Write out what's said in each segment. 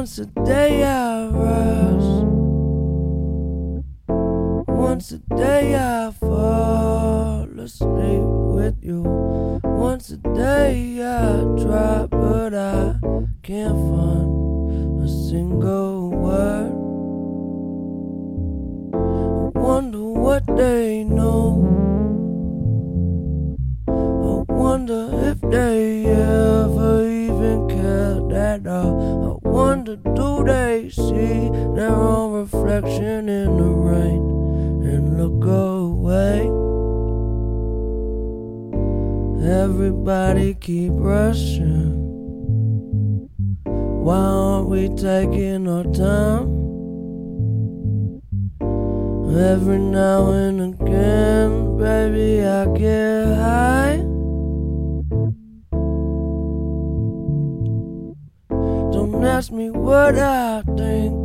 Once a day I rush. Once a day I fall asleep with you. Once a day I try, but I can't find a single word. I wonder what they know. I wonder if they wonder do they see their own reflection in the rain and look away? Everybody keep rushing. Why aren't we taking our time? Every now and again, baby, I get high. Ask me what I think.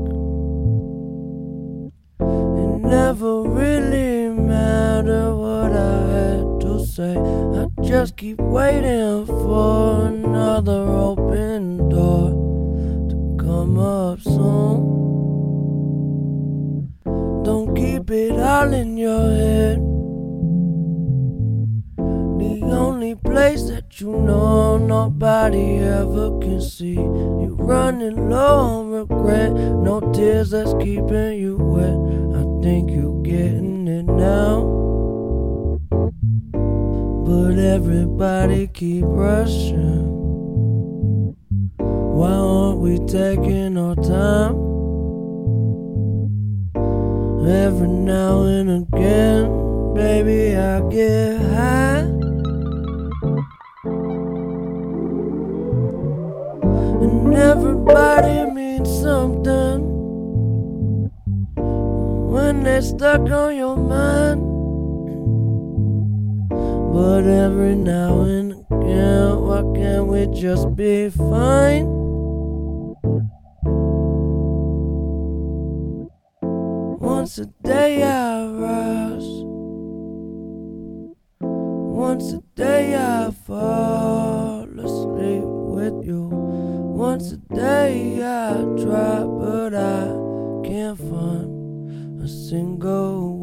It never really mattered what I had to say. I just keep waiting for another open door to come up soon. Don't keep it all in your head. Place that you know nobody ever can see. You running low on regret, no tears that's keeping you wet. I think you're getting it now. But everybody keep rushing. Why aren't we taking our time? Every now and again, baby, I get high. And everybody means something when they're stuck on your mind. But every now and again, why can't we just be fine? Once a day I rise. Once a day I fall Once a day I try, but I can't find a single